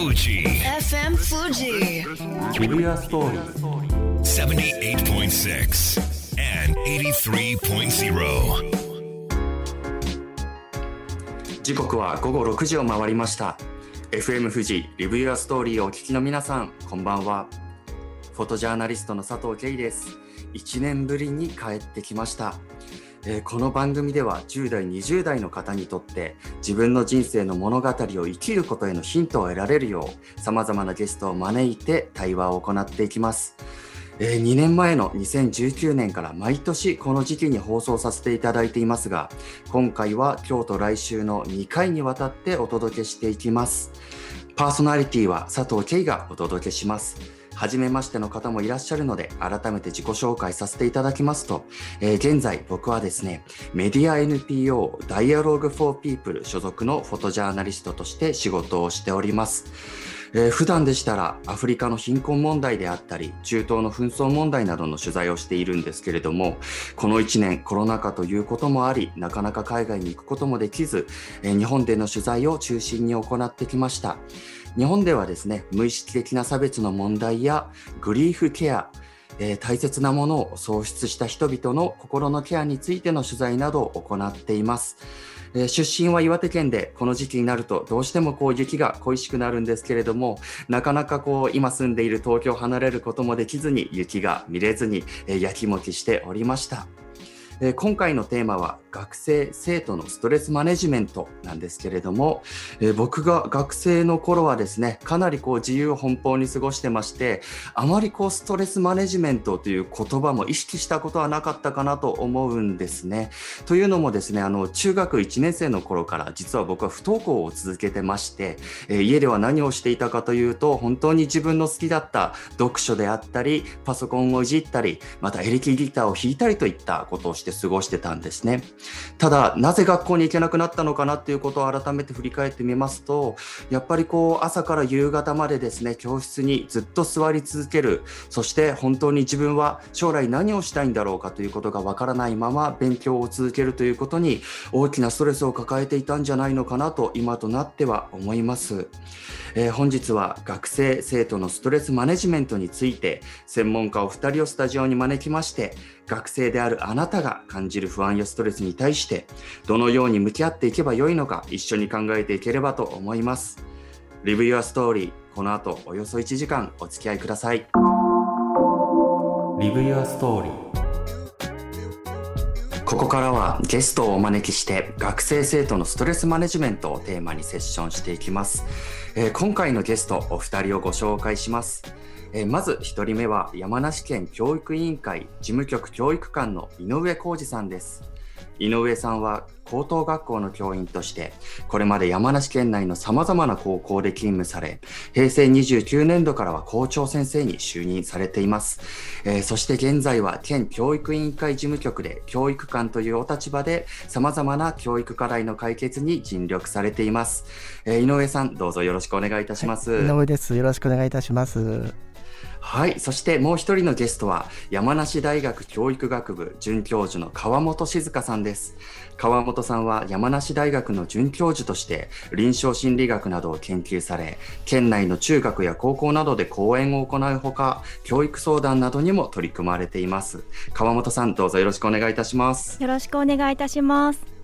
Fuji. FM Fuji. 渋谷ストーリー78.6 and 83.0. 時刻は午後6時を回りました。FM 富士リブユアストーリーをお聞きの皆さんこんばんは。フォトジャーナリストの佐藤圭です。1年ぶりに帰ってきましたえーこの番組では10代20代の方にとって自分の人生の物語を生きることへのヒントを得られるようさまざまなゲストを招いて対話を行っていきます、え2年前の2019年から毎年この時期に放送させていただいていますが今回は今日と来週の2回にわたってお届けしていきます。パーソナリティは佐藤圭がお届けします。初めましての方もいらっしゃるので改めて自己紹介させていただきますと、えー現在僕はですねメディア NPO ダイアログ for People 所属のフォトジャーナリストとして仕事をしております、えー普段でしたらアフリカの貧困問題であったり中東の紛争問題などの取材をしているんですけれどもこの1年コロナ禍ということもありなかなか海外に行くこともできず、えー日本での取材を中心に行ってきました。日本ではですね無意識的な差別の問題やグリーフケアえー大切なものを喪失した人々の心のケアについての取材などを行っています。えー出身は岩手県でこの時期になるとどうしてもこう雪が恋しくなるんですけれどもなかなかこう今住んでいる東京を離れることもできずに雪が見れずに、えーやきもきしておりました。え今回のテーマは学生生徒のストレスマネジメントなんですけれども、えー僕が学生の頃はですねかなりこう自由奔放に過ごしてましてあまりこうストレスマネジメントという言葉も意識したことはなかったかなと思うんですね。というのもですねあの中学1年生の頃から実は僕は不登校を続けてまして、えー家では何をしていたかというと本当に自分の好きだった読書であったりパソコンをいじったりまたエレキギターを弾いたりといったことをして過ごしてたんですね。ただなぜ学校に行けなくなったのかなっていうことを改めて振り返ってみますとやっぱりこう朝から夕方までですね教室にずっと座り続けるそして本当に自分は将来何をしたいんだろうかということがわからないまま勉強を続けるということに大きなストレスを抱えていたんじゃないのかなと今となっては思います。えー本日は学生生徒のストレスマネジメントについて専門家お二人をスタジオに招きまして学生であるあなたが感じる不安やストレスに対してどのように向き合っていけばよいのか一緒に考えていければと思います。リブ Your Story この後およそ1時間お付き合いください。リブ Your Story ここからはゲストをお招きして学生生徒のストレスマネジメントをテーマにセッションしていきます。えー今回のゲストお二人をご紹介します。えまず一人目は山梨県教育委員会事務局教育官の井上浩二さんです。井上さんは高等学校の教員としてこれまで山梨県内のさまざまな高校で勤務され平成29年度からは校長先生に就任されています、えーそして現在は県教育委員会事務局で教育官というお立場でさまざまな教育課題の解決に尽力されています、えー井上さんどうぞよろしくお願いいたします、井上です。よろしくお願いいたします。はい、そしてもう一人のゲストは山梨大学教育学部准教授の川本静香さんです。川本さんは山梨大学の准教授として臨床心理学などを研究され、県内の中学や高校などで講演を行うほか、教育相談などにも取り組まれています。川本さん、どうぞよろしくお願いいたします。よろしくお願いいたします。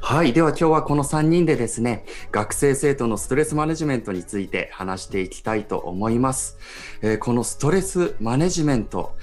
はい。では今日はこの3人でですね、学生生徒のストレスマネジメントについて話していきたいと思います。えーこのストレスマネジメント、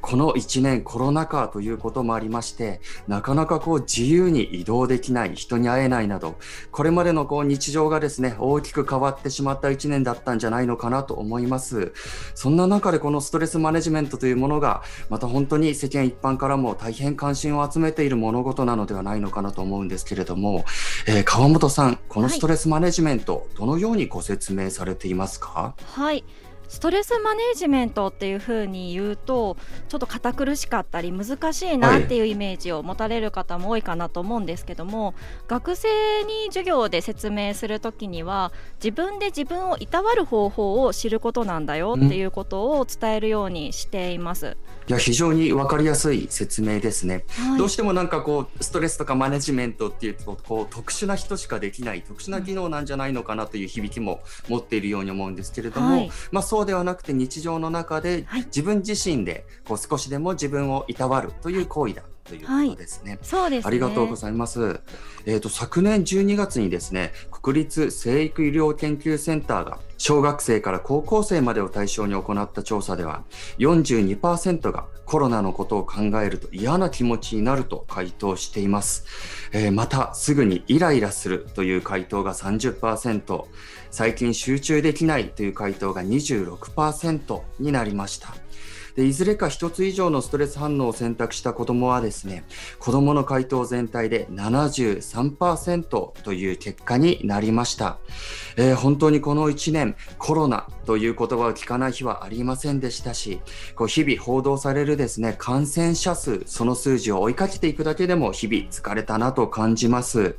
この1年コロナ禍ということもありまして、なかなかこう自由に移動できない、人に会えないなど、これまでのこう日常がですね、大きく変わってしまった1年だったんじゃないのかなと思います。そんな中でこのストレスマネジメントというものが、また本当に世間一般からも大変関心を集めている物事なのではないのかなと思うんですけれども、えー川本さん、このストレスマネジメント、どのようにご説明されていますか？はい。ストレスマネジメントっていうふうに言うとちょっと堅苦しかったり難しいなっていうイメージを持たれる方も多いかなと思うんですけども、はい、学生に授業で説明するときには自分で自分をいたわる方法を知ることなんだよっていうことを伝えるようにしています。いや非常に分かりやすい説明ですね、はい、どうしてもなんかこうストレスとかマネジメントっていうとこう特殊な人しかできない特殊な技能なんじゃないのかなという響きも持っているように思うんですけれども、はい、まあ、そうではなくて日常の中で自分自身でこう少しでも自分をいたわるという行為だということですね。はい、そうです、ね、ありがとうございます。えっ、ー、と昨年12月にですね、国立生育医療研究センターが小学生から高校生までを対象に行った調査では、42%がコロナのことを考えると嫌な気持ちになると回答しています。えー、またすぐにイライラするという回答が30%、最近集中できないという回答が26%になりました。でいずれか1つ以上のストレス反応を選択した子どもはですね子どもの回答全体で73%という結果になりました、えー、本当にこの1年コロナという言葉を聞かない日はありませんでしたしこう日々報道されるですね感染者数その数字を追いかけていくだけでも日々疲れたなと感じます、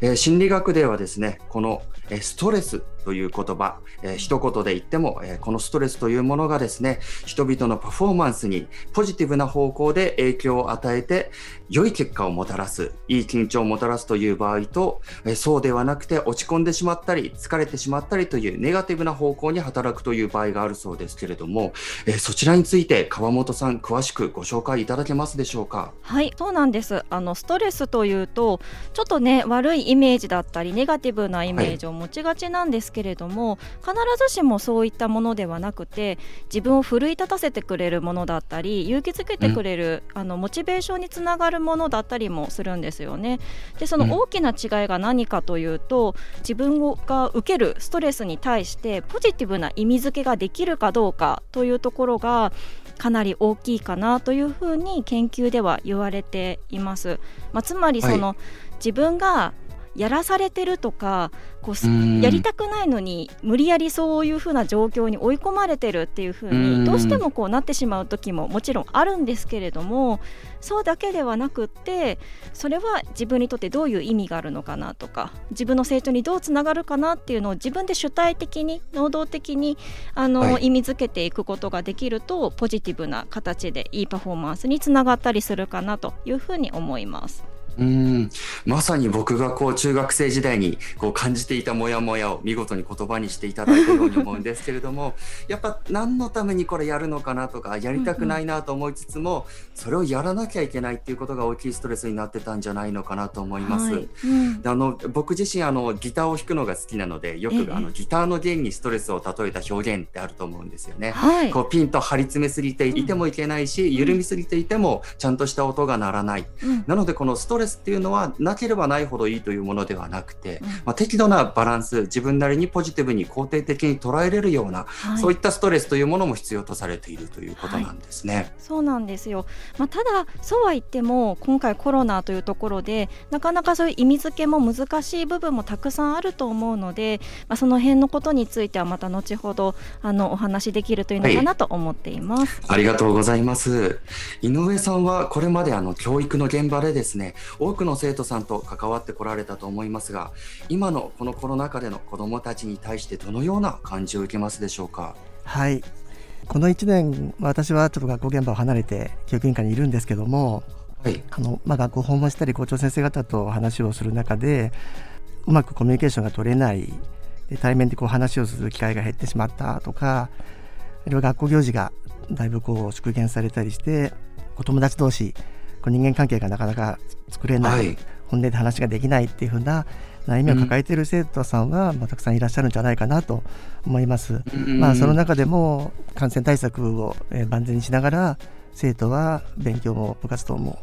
えー、心理学ではですねこのストレスという言葉、えー、一言で言っても、え、このストレスというものがですね、人々のパフォーマンスにポジティブな方向で影響を与えて、良い結果をもたらす、いい緊張をもたらすという場合と、えー、そうではなくて落ち込んでしまったり、疲れてしまったりというネガティブな方向に働くという場合があるそうですけれども、えー、そちらについて川本さん、詳しくご紹介いただけますでしょうか？はい、そうなんです。あのストレスというと、ちょっとね、悪いイメージだったり、ネガティブなイメージを持ちがちなんですけれども、はい、必ずしもそういったものではなくて自分を奮い立たせてくれるものだったり勇気づけてくれる、うん、あのモチベーションにつながるものだったりもするんですよね。でその大きな違いが何かというと、自分が受けるストレスに対してポジティブな意味付けができるかどうかというところがかなり大きいかなというふうに研究では言われています。まあ、つまりその、はい、自分がやらされてるとかこうやりたくないのに無理やりそういうふうな状況に追い込まれてるっていうふうにどうしてもこうなってしまう時ももちろんあるんですけれどもそうだけではなくってそれは自分にとってどういう意味があるのかなとか自分の成長にどうつながるかなっていうのを自分で主体的に能動的にあの、はい、意味づけていくことができるとポジティブな形でいいパフォーマンスにつながったりするかなというふうに思います。うん。まさに僕がこう中学生時代にこう感じていたモヤモヤを見事に言葉にしていただいたように思うんですけれども やっぱ何のためにこれやるのかなとかやりたくないなと思いつつも、それをやらなきゃいけないっていうことが大きいストレスになってたんじゃないのかなと思います。はい。うん、あの僕自身あのギターを弾くのが好きなのでよくあのギターの弦にストレスを例えた表現ってあると思うんですよね。はい、こうピンと張り詰めすぎていてもいけないし、緩みすぎていてもちゃんとした音が鳴らない。うん、なのでこのストレスレスっていうのはなければないほどいいというものではなくて、まあ、適度なバランス自分なりにポジティブに肯定的に捉えれるような、はい、そういったストレスというものも必要とされているということなんですね。はい、そうなんですよ、まあ、ただそうは言っても今回コロナというところでなかなかそういう意味付けも難しい部分もたくさんあると思うので、まあ、その辺のことについてはまた後ほどあのお話できるといいのかなと思っています、はい、ありがとうございます。井上さんはこれまであの教育の現場でですね多くの生徒さんと関わってこられたと思いますが今のこのコロナ禍での子どもたちに対してどのような感じを受けますでしょうか？はいこの1年私はちょっと学校現場を離れて教育委員会にいるんですけども、はいあのまあ、学校訪問したり校長先生方と話をする中でうまくコミュニケーションが取れないで対面でこう話をする機会が減ってしまったとかあるいは学校行事がだいぶこう縮減されたりしてお友達同士こう人間関係がなかなか作れない、はい、本音で話ができないっていうふうな悩みを抱えている生徒さんは、まあ、たくさんいらっしゃるんじゃないかなと思います。まあ、その中でも感染対策を、えー、万全にしながら生徒は勉強も部活動も、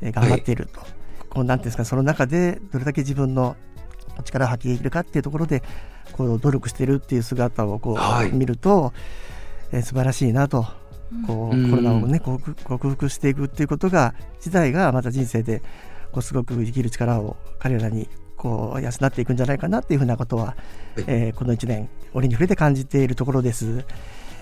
えー、頑張っていると、はい、こうなんですかその中でどれだけ自分の力を発揮できるかっていうところでこう努力しているっていう姿をこう、はい、見ると、えー、素晴らしいなとこうコロナをね克服していくっていうことが自体がまた人生でこうすごく生きる力を彼らにこう養っていくんじゃないかなっていうふうなことは、はい、えー、この1年折に触れて感じているところです。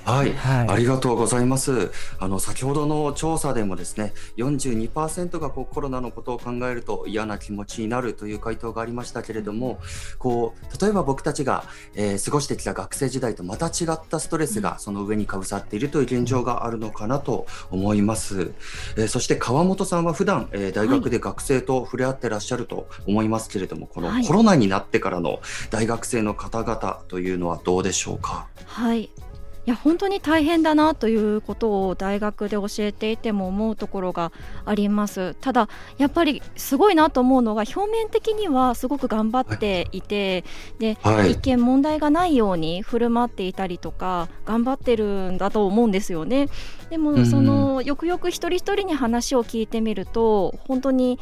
はい、はい、ありがとうございます。あの先ほどの調査でもですね、42%がこうコロナのことを考えると嫌な気持ちになるという回答がありましたけれども、こう例えば僕たちが、えー、過ごしてきた学生時代とまた違ったストレスがその上にかぶさっているという現状があるのかなと思います。えー、そして川本さんは普段、えー、大学で学生と触れ合ってらっしゃると思いますけれども、このコロナになってからの大学生の方々というのはどうでしょうか？はい、いや本当に大変だなということを大学で教えていても思うところがあります。ただやっぱりすごいなと思うのが表面的にはすごく頑張っていて、で、はい、一見問題がないように振る舞っていたりとか頑張ってるんだと思うんですよね。でもそのよくよく一人一人に話を聞いてみると本当に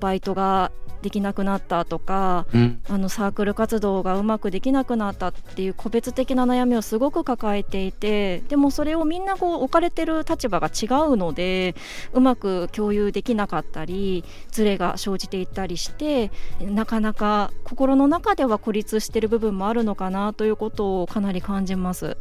バイトができなくなったとか、うん、あのサークル活動がうまくできなくなったっていう個別的な悩みをすごく抱えていてでもそれをみんなこう置かれてる立場が違うのでうまく共有できなかったりズレが生じていったりしてなかなか心の中では孤立してる部分もあるのかなということをかなり感じます。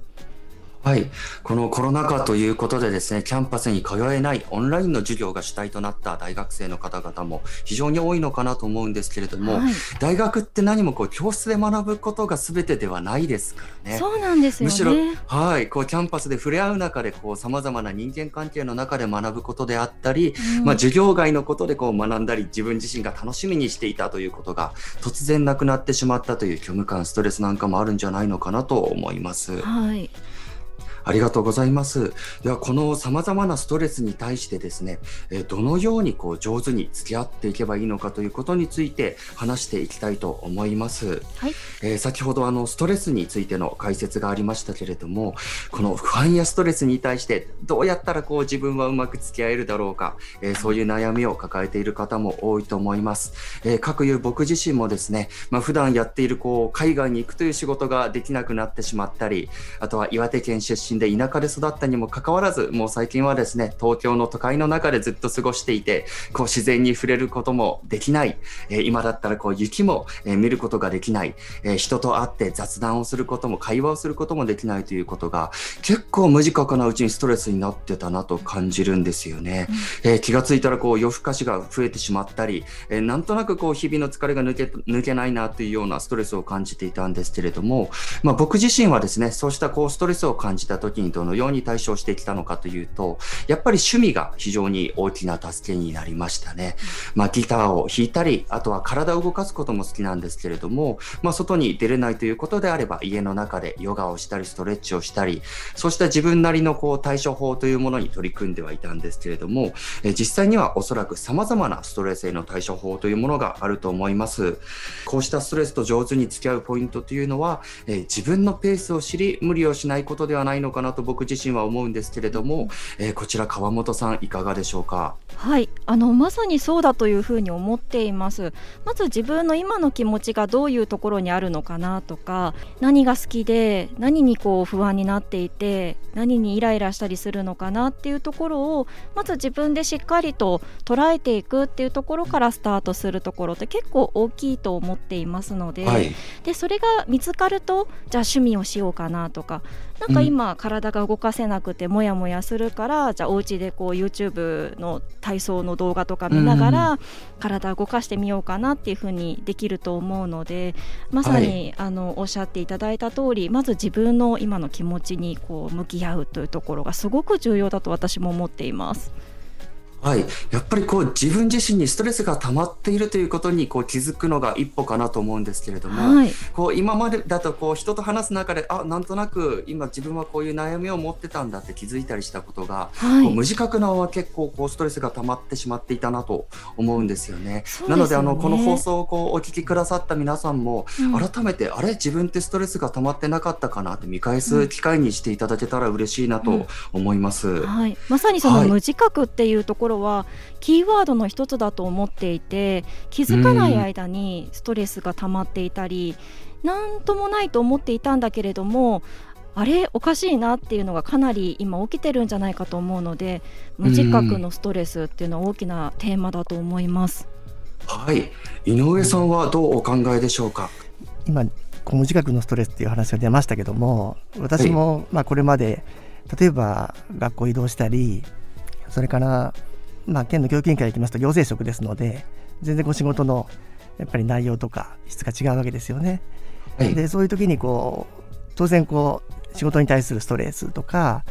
はい、このコロナ禍ということでですねキャンパスに通えないオンラインの授業が主体となった大学生の方々も非常に多いのかなと思うんですけれども、はい、大学って何もこう教室で学ぶことがすべてではないですからね。そうなんですよ、ね、むしろ、はい、こうキャンパスで触れ合う中でさまざまな人間関係の中で学ぶことであったり、うん、まあ、授業外のことでこう学んだり自分自身が楽しみにしていたということが突然なくなってしまったという虚無感ストレスなんかもあるんじゃないのかなと思います。はいありがとうございます。では、この様々なストレスに対してですね、えどのようにこう上手に付き合っていけばいいのかということについて話していきたいと思います。はい、えー、先ほどあのストレスについての解説がありましたけれども、この不安やストレスに対してどうやったらこう自分はうまく付き合えるだろうか、えー、そういう悩みを抱えている方も多いと思います。えー、各いう僕自身もですね、まあ、普段やっているこう海外に行くという仕事ができなくなってしまったり、あとは岩手県出身で田舎で育ったにもかかわらず、もう最近はですね、東京の都会の中でずっと過ごしていて、こう自然に触れることもできない、えー、今だったらこう雪も、えー、見ることができない、えー、人と会って雑談をすることも会話をすることもできないということが結構無自覚なうちにストレスになってたなと感じるんですよね。うん、え気がついたらこう夜更かしが増えてしまったり、えなんとなくこう日々の疲れが抜け抜けないなというようなストレスを感じていたんですけれども、まあ、僕自身はですねそうしたこうストレスを感じた時にどのように対処してきたのかというと、やっぱり趣味が非常に大きな助けになりましたね。まあ、ギターを弾いたり、あとは体を動かすことも好きなんですけれども、まあ、外に出れないということであれば、家の中でヨガをしたり、ストレッチをしたり、そうした自分なりのこう対処法というものに取り組んではいたんですけれども、え実際にはおそらく様々なストレスへの対処法というものがあると思います。こうしたストレスと上手に付き合うポイントというのは、え自分のペースを知り、無理をしないことではないのかなと僕自身は思うんですけれども、えー、こちら川本さんいかがでしょうか？はい。あのまさにそうだというふうに思っています。まず自分の今の気持ちがどういうところにあるのかなとか何が好きで何にこう不安になっていて何にイライラしたりするのかなっていうところをまず自分でしっかりと捉えていくっていうところからスタートするところって結構大きいと思っていますのではい、でそれが見つかるとじゃあ趣味をしようかなとかなんか今、体が動かせなくてもやもやするからじゃあお家でこう YouTube の体操の動画とか見ながら、体を動かしてみようかなっていうふうにできると思うのでまさに、はい、あのおっしゃっていただいた通りまず自分の今の気持ちにこう向き合うというところがすごく重要だと私も思っています。はい、やっぱりこう自分自身にストレスが溜まっているということにこう気づくのが一歩かなと思うんですけれども、はい、こう今までだとこう人と話す中であなんとなく今自分はこういう悩みを持ってたんだって気づいたりしたことが、はい、こう無自覚なは結構こうストレスが溜まってしまっていたなと思うんですよね。ね。なのであのこの放送をこうお聞きくださった皆さんも、うん、改めてあれ自分ってストレスが溜まってなかったかなって見返す機会にしていただけたら嬉しいなと思います。うんはい、まさにその無自覚っていうところろはキーワードの一つだと思っていて気づかない間にストレスが溜まっていたり何ともないと思っていたんだけれどもあれおかしいなっていうのがかなり今起きてるんじゃないかと思うので無自覚のストレスっていうのは大きなテーマだと思います。はい。井上さんはどうお考えでしょうか？今こ無自覚のストレスっていう話が出ましたけども私もまあこれまで例えば学校移動したりそれからまあ県の教育委員会行きますと行政職ですので全然こう仕事のやっぱり内容とか質が違うわけですよね。はい、でそういう時にこう当然こう仕事に対するストレスとか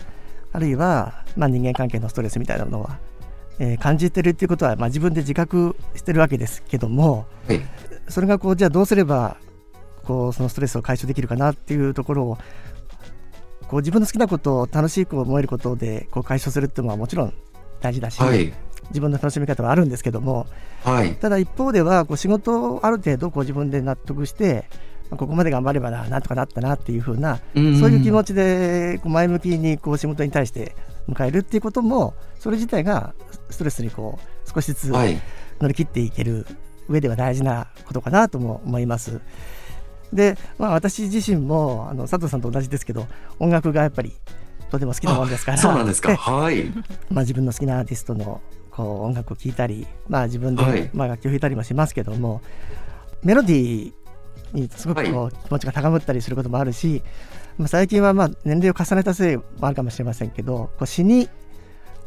あるいはまあ人間関係のストレスみたいなのは、えー、感じてるっていうことはまあ自分で自覚してるわけですけども、はい、それがこうじゃあどうすればこうそのストレスを解消できるかなっていうところをこう自分の好きなことを楽しく思えることでこう解消するっていうのはもちろん大事だし、はい、自分の楽しみ方はあるんですけども、はい、ただ一方ではこう仕事をある程度こう自分で納得してここまで頑張ればななんとかなったなっていうふうな、そういう気持ちでこう前向きにこう仕事に対して迎えるっていうこともそれ自体がストレスにこう少しずつ乗り切っていける上では大事なことかなとも思います。で、まあ、私自身もあの佐藤さんと同じですけど音楽がやっぱりとても好きなもんですから。そうなんですか、はい、まあ、自分の好きなアーティストのこう音楽を聴いたり、まあ、自分で、まあ、楽器を弾いたりもしますけどもメロディーにすごくこう気持ちが高まったりすることもあるし、まあ、最近はまあ年齢を重ねたせいもあるかもしれませんけどこう詩に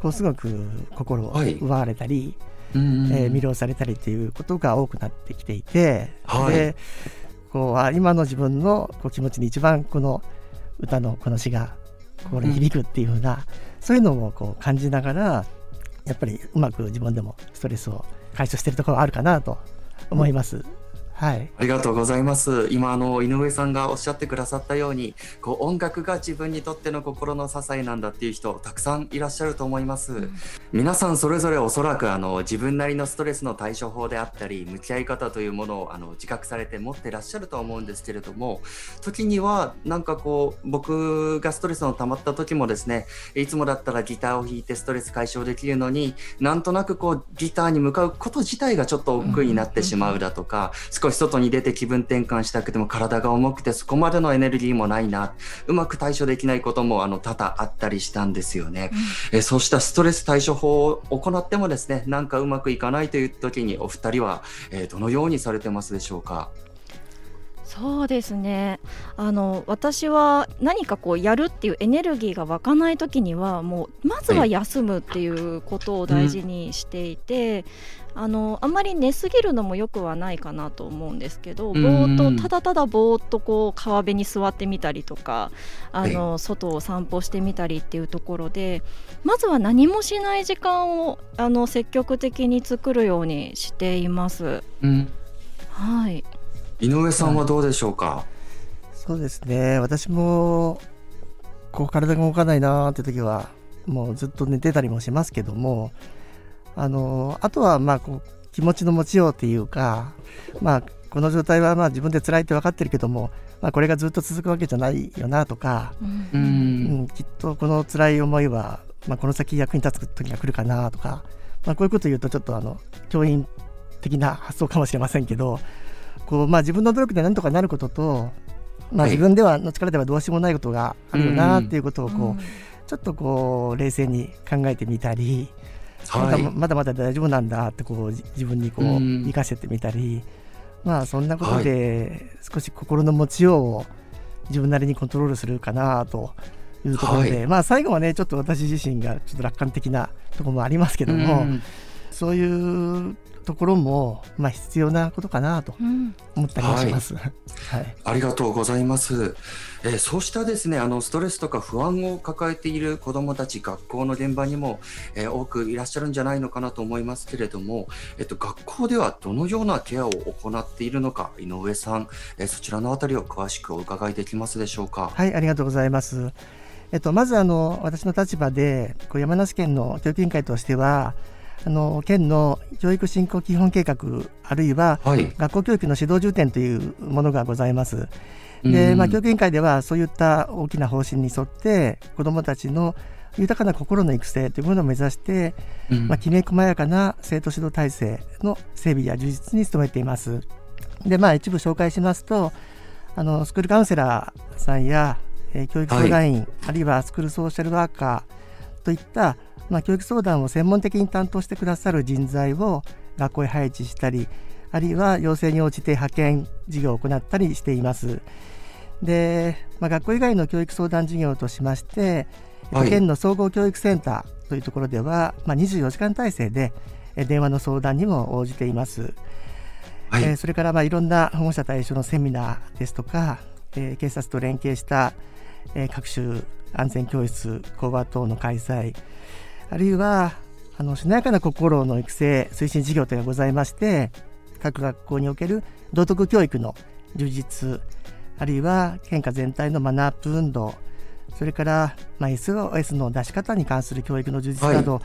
こうすごく心を奪われたり、はい、えー、魅了されたりということが多くなってきていて、はい、でこう今の自分のこう気持ちに一番この歌のこの詩が心に響くっていうふうな、うん、そういうのもこう感じながらやっぱりうまく自分でもストレスを解消してるところはあるかなと思います。うんはい、ありがとうございます。今あの井上さんがおっしゃってくださったように、こう音楽が自分にとっての心の支えなんだっていう人たくさんいらっしゃると思います。うん、皆さんそれぞれおそらくあの自分なりのストレスの対処法であったり、向き合い方というものをあの自覚されて持ってらっしゃると思うんですけれども、時にはなんかこう僕がストレスの溜まった時もですね、いつもだったらギターを弾いてストレス解消できるのに、なんとなくこうギターに向かうこと自体がちょっと億劫になってしまうだとか、少しし外に出て気分転換したくても体が重くてそこまでのエネルギーもないな。うまく対処できないこともあの多々あったりしたんですよね、うん、えそうしたストレス対処法を行ってもですねなんかうまくいかないという時にお二人は、えー、どのようにされてますでしょうか？そうですね。あの私は何かこうやるっていうエネルギーが湧かない時にはもうまずは休むっていうことを大事にしていて、うん、あのあんまり寝すぎるのもよくはないかなと思うんですけどぼーっとただただぼーっとこう川辺に座ってみたりとかあの、外を散歩してみたりっていうところでまずは何もしない時間をあの積極的に作るようにしています。うん、はい。井上さんはどうでしょうか、はい、そうですね。私もこう体が動かないなーって時はもうずっと寝てたりもしますけどもあのあとはまあこう気持ちの持ちようっていうかまあこの状態はまあ自分で辛いって分かってるけども、まあ、これがずっと続くわけじゃないよなとか、うん、うんきっとこの辛い思いは、まあ、この先役に立つ時が来るかなとか、まあ、こういうこと言うとちょっとあの教員的な発想かもしれませんけどこう、まあ、自分の努力でなんとかなることと、まあ、自分ではの力ではどうしようもないことがあるよなっていうことをこう、ちょっとこう冷静に考えてみたり、はい、まだまだ大丈夫なんだってこう自分にこう生かせてみたり、まあそんなことで少し心の持ちようを自分なりにコントロールするかなというところで、はい、まあ最後はねちょっと私自身がちょっと楽観的なところもありますけども、そういうところも、まあ、必要なことかなと思ったりもします、うん、はい、はい、ありがとうございます、えー、そうしたですねあのストレスとか不安を抱えている子どもたち学校の現場にも、えー、多くいらっしゃるんじゃないのかなと思いますけれども、えっと、学校ではどのようなケアを行っているのか井上さん、えー、そちらのあたりを詳しくお伺いできますでしょうか？はいありがとうございます。えっと、まずあの私の立場でこう山梨県の教育委員会としてはあの県の教育振興基本計画あるいは、学校教育の指導重点というものがございます。で、まあ、教育委員会ではそういった大きな方針に沿って子どもたちの豊かな心の育成というものを目指して、うん、まあ、きめ細やかな生徒指導体制の整備や充実に努めています。で、まあ、一部紹介しますとあのスクールカウンセラーさんや、えー、教育相談員、はい、あるいはスクールソーシャルワーカーといったまあ、教育相談を専門的に担当してくださる人材を、学校へ配置したりあるいは要請に応じて派遣事業を行ったりしています。で、まあ、学校以外の教育相談事業としまして、はい、県の総合教育センターというところでは、まあ、24時間体制で電話の相談にも応じています。はい、えー、それからまあいろんな保護者対象のセミナーですとか、えー、警察と連携した、えー、各種安全教室講話等の開催あるいはあのしなやかな心の育成推進事業というのがございまして各学校における道徳教育の充実あるいは県下全体のマナーアップ運動それから、まあ、SOS の出し方に関する教育の充実など、はい、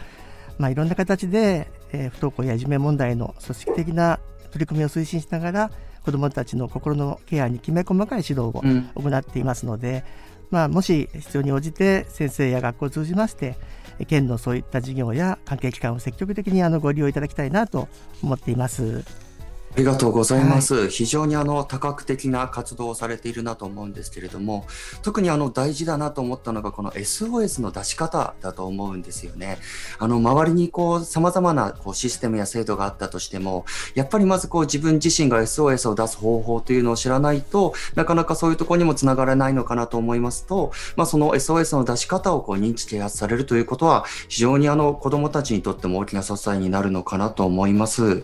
まあ、いろんな形で、えー、不登校やいじめ問題の組織的な取り組みを推進しながら子どもたちの心のケアにきめ細かい指導を行っていますので、うん、まあ、もし必要に応じて先生や学校を通じまして県のそういった事業や関係機関を積極的にあのご利用いただきたいなと思っています。ありがとうございます。はい、非常にあの多角的な活動をされているなと思うんですけれども、特にあの大事だなと思ったのがこの SOS の出し方だと思うんですよね。あの周りにこう様々なこうシステムや制度があったとしても、やっぱりまずこう自分自身が SOS を出す方法というのを知らないとなかなかそういうところにもつながらないのかなと思いますと、まあ、その SOS の出し方をこう認知啓発されるということは非常にあの子どもたちにとっても大きな支えになるのかなと思います。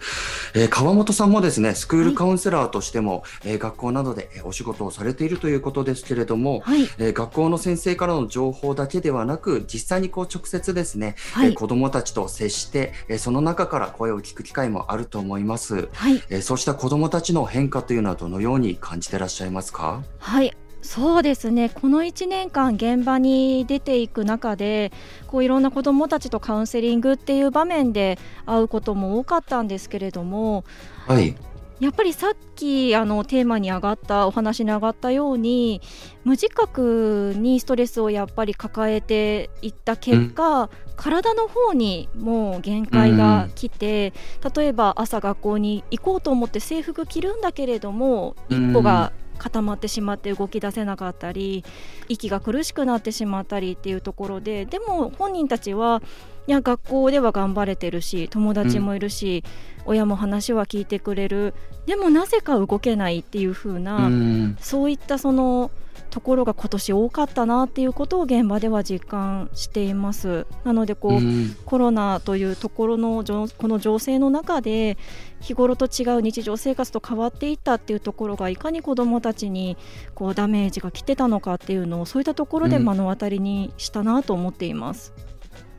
えー、川本さんもですね、スクールカウンセラーとしても、はい、えー、学校などでお仕事をされているということですけれども、はい、えー、学校の先生からの情報だけではなく、実際にこう直接ですね、はい、えー、子どもたちと接して、えー、その中から声を聞く機会もあると思います。はい、えー、そうした子どもたちの変化というのはどのように感じていらっしゃいますか？はい、そうですね。この1年間現場に出ていく中でこういろんな子どもたちとカウンセリングっていう場面で会うことも多かったんですけれども、はい、やっぱりさっきあのテーマに上がったお話に上がったように無自覚にストレスをやっぱり抱えていった結果、うん、体の方にもう限界が来て、うん、例えば朝学校に行こうと思って制服着るんだけれども、一歩が固まってしまって動き出せなかったり息が苦しくなってしまったりっていうところででも本人たちはいや学校では頑張れてるし友達もいるし、うん、親も話は聞いてくれる。でもなぜか動けないっていう風な、うん、そういったそのところが今年多かったなっていうことを現場では実感しています。なのでこう、うん、コロナというところのこの情勢の中で日頃と違う日常生活と変わっていったっていうところがいかに子どもたちにこうダメージが来てたのかっていうのをそういったところで目の当たりにしたなと思っています。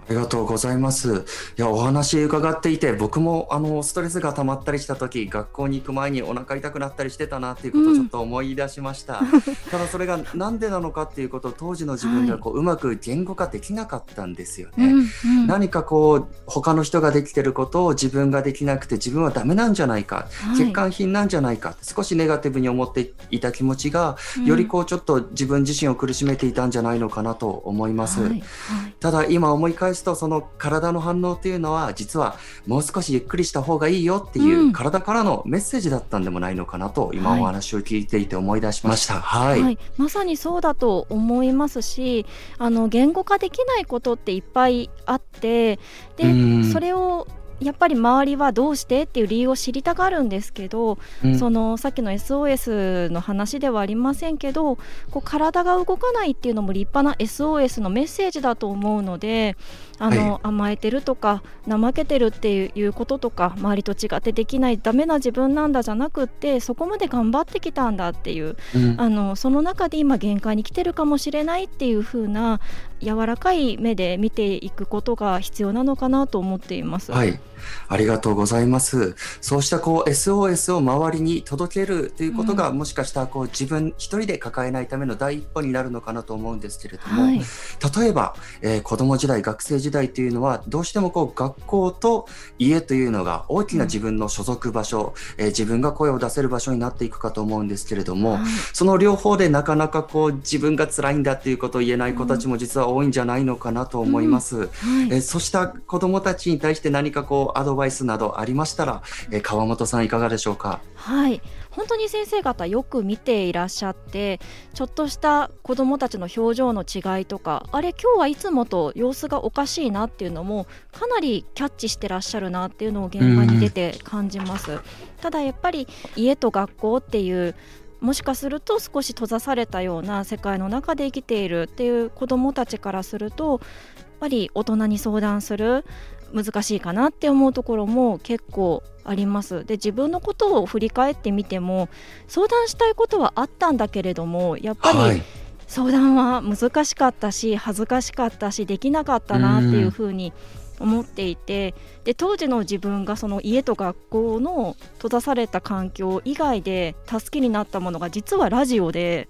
ありがとうございます。いや、お話伺っていて、僕もあのストレスが溜まったりした時、学校に行く前にお腹痛くなったりしてたなっていうことをちょっと思い出しました。うん、ただそれがなんでなのかっていうことを当時の自分ではこう、はい、うまく言語化できなかったんですよね。うんうん、何かこう他の人ができてることを自分ができなくて自分はダメなんじゃないか、はい、欠陥品なんじゃないか少しネガティブに思っていた気持ちが、よりこうちょっと自分自身を苦しめていたんじゃないのかなと思います。はい、ただ今思い返すとその体の反応っていうのは実はもう少しゆっくりした方がいいよっていう体からのメッセージだったんでもないのかなと今お話を聞いていて思い出しました、はい、はい、まさにそうだと思いますしあの言語化できないことっていっぱいあってでそれをやっぱり周りはどうしてっていう理由を知りたがるんですけど、うん、そのさっきの SOS の話ではありませんけどこう体が動かないっていうのも立派な SOS のメッセージだと思うのであの、はい、甘えてるとか怠けてるっていうこととか周りと違ってできないダメな自分なんだじゃなくってそこまで頑張ってきたんだっていう、うん、あのその中で今限界に来てるかもしれないっていう風な柔らかい目で見ていくことが必要なのかなと思っています。はい。ありがとうございます。そうしたこう SOS を周りに届けるということが、うん、もしかしたらこう自分一人で抱えないための第一歩になるのかなと思うんですけれども、はい、例えば、えー、子供時代、学生時代というのはどうしてもこう学校と家というのが大きな自分の所属場所、うん、えー、自分が声を出せる場所になっていくかと思うんですけれども、はい、その両方でなかなかこう自分が辛いんだっていうことを言えない子たちも実は多いんじゃないのかなと思います。うんはい、えそうした子どもたちに対して何かこうアドバイスなどありましたら、え川本さんいかがでしょうか？はい本当に先生方よく見ていらっしゃってちょっとした子どもたちの表情の違いとかあれ今日はいつもと様子がおかしいなっていうのもかなりキャッチしてらっしゃるなっていうのを現場に出て感じます。ただやっぱり家と学校っていうもしかすると少し閉ざされたような世界の中で生きているっていう子どもたちからするとやっぱり大人に相談する難しいかなって思うところも結構ありますで自分のことを振り返ってみても相談したいことはあったんだけれどもやっぱり、相談は難しかったし恥ずかしかったしできなかったなっていうふうに思っていてで当時の自分がその家と学校の閉ざされた環境以外で助けになったものが実はラジオで。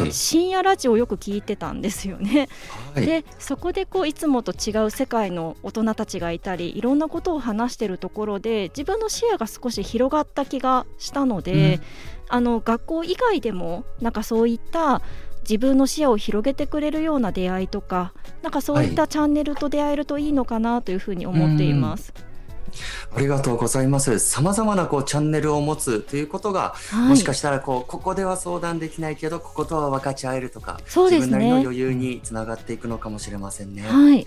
はい、深夜ラジオをよく聞いてたんですよね。はい、でそこでこういつもと違う世界の大人たちがいたりいろんなことを話してるところで自分の視野が少し広がった気がしたので、うん、あの学校以外でもなんかそういった自分の視野を広げてくれるような出会いとかなんかそういったチャンネルと出会えるといいのかなというふうに思っています。はいありがとうございます。さまざまなこうチャンネルを持つということが、はい、もしかしたらこうここでは相談できないけどこことは分かち合えるとか、ね、自分なりの余裕につながっていくのかもしれませんね。はい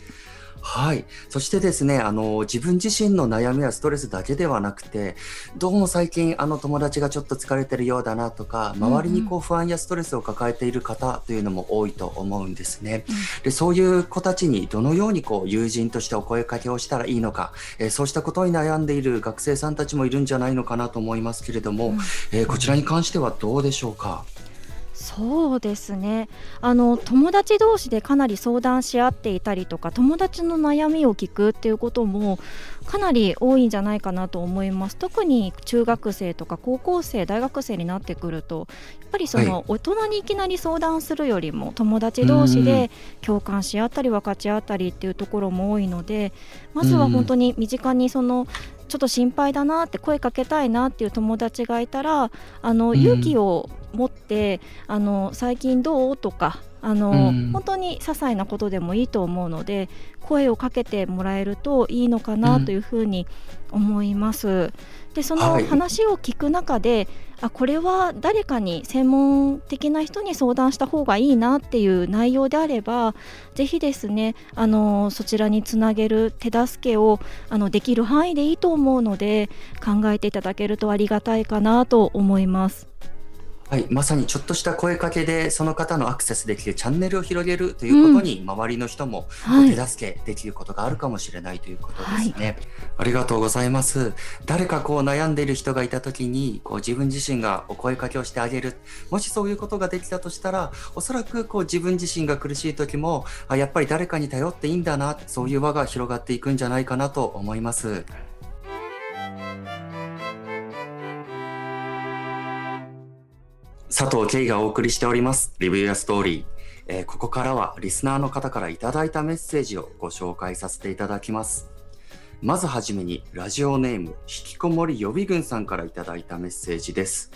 はい。そしてですね、あの、自分自身の悩みやストレスだけではなくて、どうも最近、あの友達がちょっと疲れてるようだなとか、周りにこう不安やストレスを抱えている方というのも多いと思うんですね。で、そういう子たちにどのようにこう友人としてお声かけをしたらいいのか、えー、そうしたことに悩んでいる学生さんたちもいるんじゃないのかなと思いますけれども、えー、こちらに関してはどうでしょうか？そうですね。あの友達同士でかなり相談し合っていたりとか友達の悩みを聞くっていうこともかなり多いんじゃないかなと思います。特に中学生とか高校生大学生になってくるとやっぱりその大人にいきなり相談するよりも友達同士で共感し合ったり分かち合ったりっていうところも多いのでまずは本当に身近にそのちょっと心配だなって声かけたいなっていう友達がいたらあの勇気を持ってあの最近どう？とかあの、うん、本当に些細なことでもいいと思うので声をかけてもらえるといいのかなというふうに思います。うん、でその話を聞く中で、はい、あこれは誰かに専門的な人に相談した方がいいなっていう内容であればぜひですねあのそちらにつなげる手助けをあのできる範囲でいいと思うので考えていただけるとありがたいかなと思います。はい、まさにちょっとした声かけでその方のアクセスできるチャンネルを広げるということに、周りの人も手助けできることがあるかもしれないということですね。はい、ありがとうございます。誰かこう悩んでいる人がいた時にこう自分自身がお声かけをしてあげる。もしそういうことができたとしたら、おそらくこう自分自身が苦しい時もあやっぱり誰かに頼っていいんだな、そういう輪が広がっていくんじゃないかなと思います。佐藤慶がお送りしております、リビューアストーリー。えー、ここからはリスナーの方からいただいたメッセージをご紹介させていただきます。まずはじめに、ラジオネーム、引きこもり予備軍さんからいただいたメッセージです。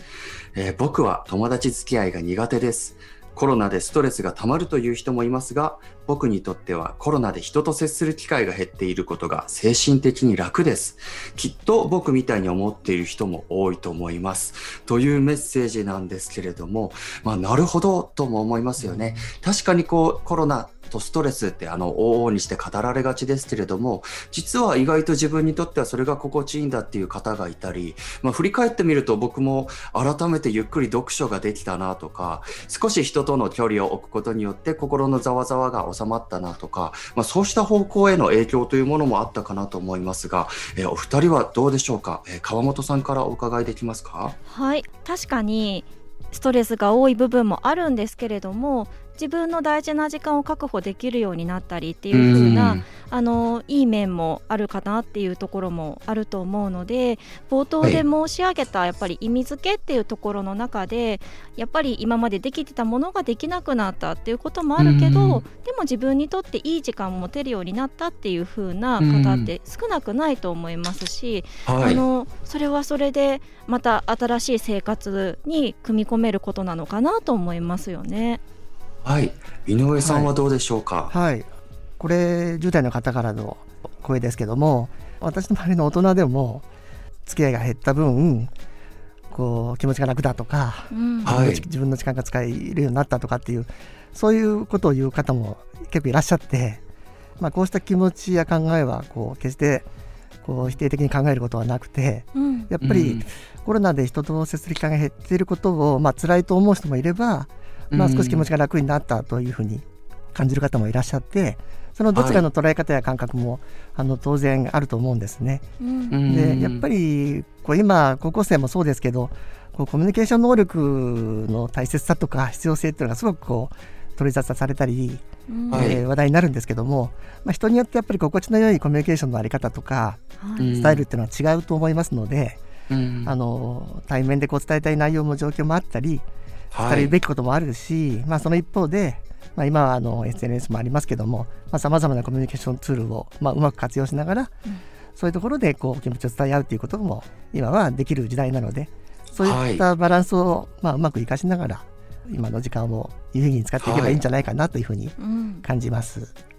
えー、僕は友達付き合いが苦手です。コロナでストレスがたまるという人もいますが、僕にとってはコロナで人と接する機会が減っていることが精神的に楽です。きっと僕みたいに思っている人も多いと思います。というメッセージなんですけれども、まあ、なるほどとも思いますよね。確かにこう、コロナとストレスってあの往々にして語られがちですけれども実は意外と自分にとってはそれが心地いいんだっていう方がいたり、まあ、振り返ってみると僕も改めてゆっくり読書ができたなとか少し人との距離を置くことによって心のざわざわが収まったなとか、まあ、そうした方向への影響というものもあったかなと思いますが、えお二人はどうでしょうか、え川本さんからお伺いできますか？はい確かにストレスが多い部分もあるんですけれども自分の大事な時間を確保できるようになったりっていう風なあのいい面もあるかなっていうところもあると思うので冒頭で申し上げたやっぱり意味付けっていうところの中でやっぱり今までできてたものができなくなったっていうこともあるけどでも自分にとっていい時間を持てるようになったっていう風な方って少なくないと思いますし、あのそれはそれでまた新しい生活に組み込めることなのかなと思いますよね。はい。井上さんはどうでしょうか、はい、はい、これ10代の方からの声ですけども私の周りの大人でも付き合いが減った分こう気持ちが楽だとか、うん、自分の時間が使えるようになったとかっていうそういうことを言う方も結構いらっしゃって、まあ、こうした気持ちや考えはこう決してこう否定的に考えることはなくて、うん、やっぱりコロナで人との接する機会が減っていることを、まあ辛いと思う人もいれば、まあ、少し気持ちが楽になったというふうに感じる方もいらっしゃってそのどちらの捉え方や感覚も、はい、あの当然あると思うんですね。うん、でやっぱりこう今高校生もそうですけどこうコミュニケーション能力の大切さとか必要性っていうのがすごくこう取り沙汰されたり、うん、えー、話題になるんですけども、まあ、人によってやっぱり心地の良いコミュニケーションの在り方とか、はい、スタイルっていうのは違うと思いますので、うん、あの対面でこう伝えたい内容も状況もあったり伝えるべきこともあるし、まあ、その一方でまあ、今はあの SNS もありますけどもさまざ、まなコミュニケーションツールを、まあ、うまく活用しながら、うん、そういうところでこう気持ちを伝え合うということも今はできる時代なのでそういったバランスを、まあ、うまく生かしながら今の時間を有意義に使っていけばいいんじゃないかなというふうに感じます。はいうん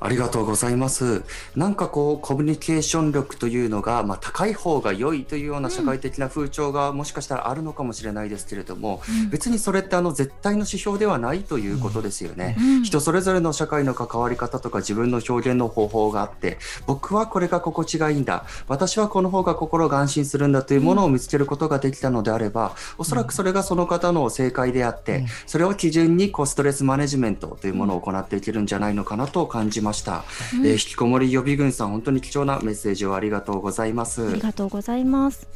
ありがとうございます。なんかこうコミュニケーション力というのが、まあ、高い方が良いというような社会的な風潮がもしかしたらあるのかもしれないですけれども、うん、別にそれってあの絶対の指標ではないということですよね、うん、人それぞれの社会の関わり方とか自分の表現の方法があって僕はこれが心地がいいんだ。私はこの方が心が安心するんだというものを見つけることができたのであればおそらくそれがその方の正解であってそれを基準にこうストレスマネジメントというものを行っていけるんじゃないのかなと感じました。うん。えー、引きこもり予備軍さん本当に貴重なメッセージをありがとうございます。ありがとうございます。